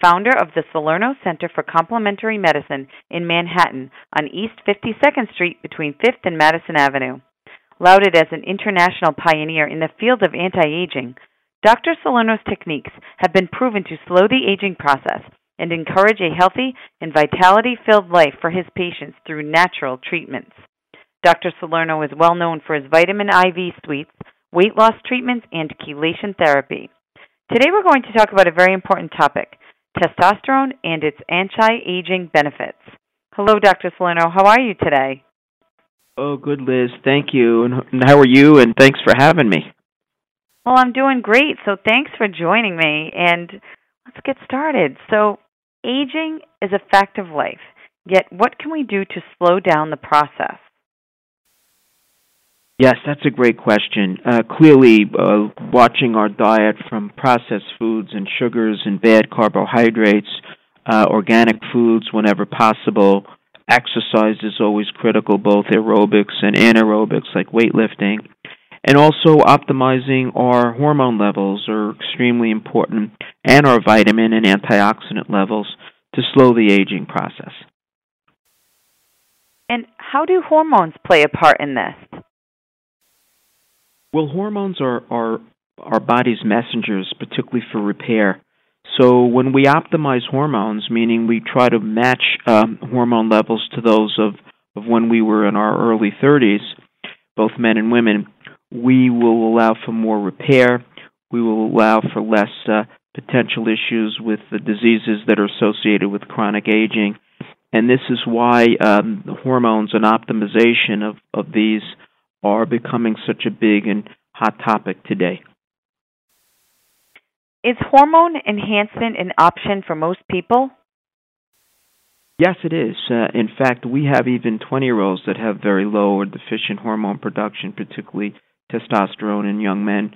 founder of the Salerno Center for Complementary Medicine in Manhattan on East 52nd Street between 5th and Madison Avenue. Lauded as an international pioneer in the field of anti aging, Dr. Salerno's techniques have been proven to slow the aging process and encourage a healthy and vitality filled life for his patients through natural treatments. Dr. Salerno is well known for his vitamin IV suites, weight loss treatments, and chelation therapy. Today we're going to talk about a very important topic testosterone and its anti aging benefits. Hello, Dr. Salerno. How are you today? Oh, good, Liz. Thank you. And how are you? And thanks for having me. Well, I'm doing great. So thanks for joining me. And let's get started. So, aging is a fact of life. Yet, what can we do to slow down the process? Yes, that's a great question. Uh, clearly, uh, watching our diet from processed foods and sugars and bad carbohydrates, uh, organic foods whenever possible, exercise is always critical, both aerobics and anaerobics like weightlifting, and also optimizing our hormone levels are extremely important, and our vitamin and antioxidant levels to slow the aging process. And how do hormones play a part in this? Well, hormones are, our body's messengers, particularly for repair. So when we optimize hormones, meaning we try to match um, hormone levels to those of, of when we were in our early 30s, both men and women, we will allow for more repair. We will allow for less uh, potential issues with the diseases that are associated with chronic aging. And this is why um, hormones and optimization of, of these are becoming such a big and hot topic today. Is hormone enhancement an option for most people? Yes, it is. Uh, in fact, we have even 20 year olds that have very low or deficient hormone production, particularly testosterone in young men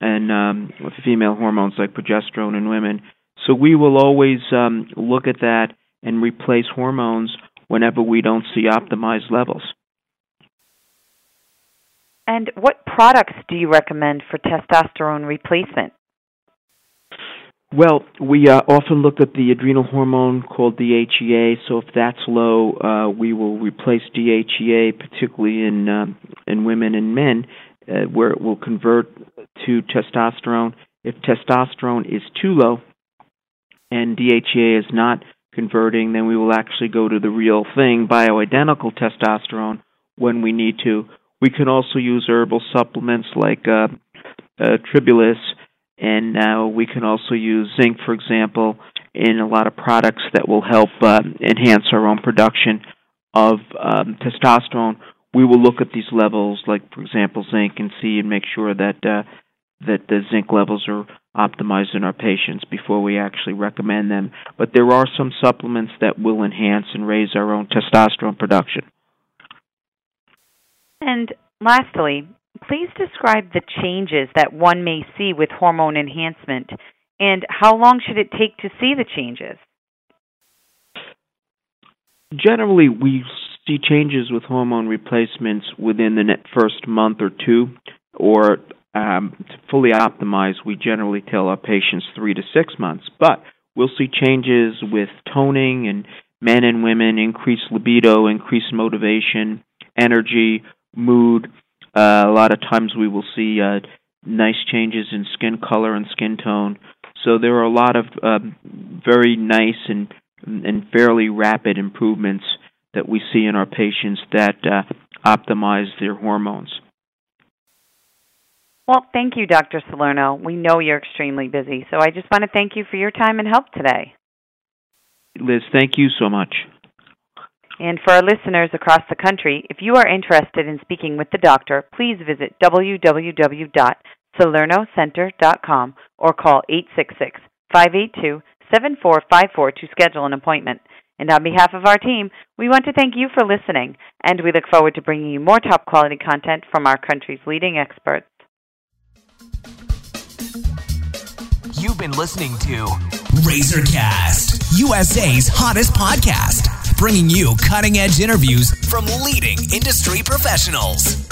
and um, with female hormones like progesterone in women. So we will always um, look at that and replace hormones whenever we don't see optimized levels. And what products do you recommend for testosterone replacement? Well, we uh, often look at the adrenal hormone called DHEA. So if that's low, uh, we will replace DHEA, particularly in um, in women and men, uh, where it will convert to testosterone. If testosterone is too low and DHEA is not converting, then we will actually go to the real thing, bioidentical testosterone, when we need to. We can also use herbal supplements like uh, uh, tribulus, and now we can also use zinc, for example, in a lot of products that will help uh, enhance our own production of um, testosterone. We will look at these levels, like for example zinc, and see and make sure that uh, that the zinc levels are optimized in our patients before we actually recommend them. But there are some supplements that will enhance and raise our own testosterone production. And lastly, please describe the changes that one may see with hormone enhancement and how long should it take to see the changes? Generally, we see changes with hormone replacements within the first month or two, or um, to fully optimize, we generally tell our patients three to six months. But we'll see changes with toning and men and women, increased libido, increased motivation, energy, mood. Uh, a lot of times we will see uh, nice changes in skin color and skin tone. So there are a lot of um, very nice and and fairly rapid improvements that we see in our patients that uh, optimize their hormones. Well, thank you, Dr. Salerno. We know you're extremely busy, so I just want to thank you for your time and help today. Liz, thank you so much. And for our listeners across the country, if you are interested in speaking with the doctor, please visit www.salernocenter.com or call 866 582 7454 to schedule an appointment. And on behalf of our team, we want to thank you for listening, and we look forward to bringing you more top quality content from our country's leading experts. You've been listening to Razorcast, USA's hottest podcast, bringing you cutting edge interviews from leading industry professionals.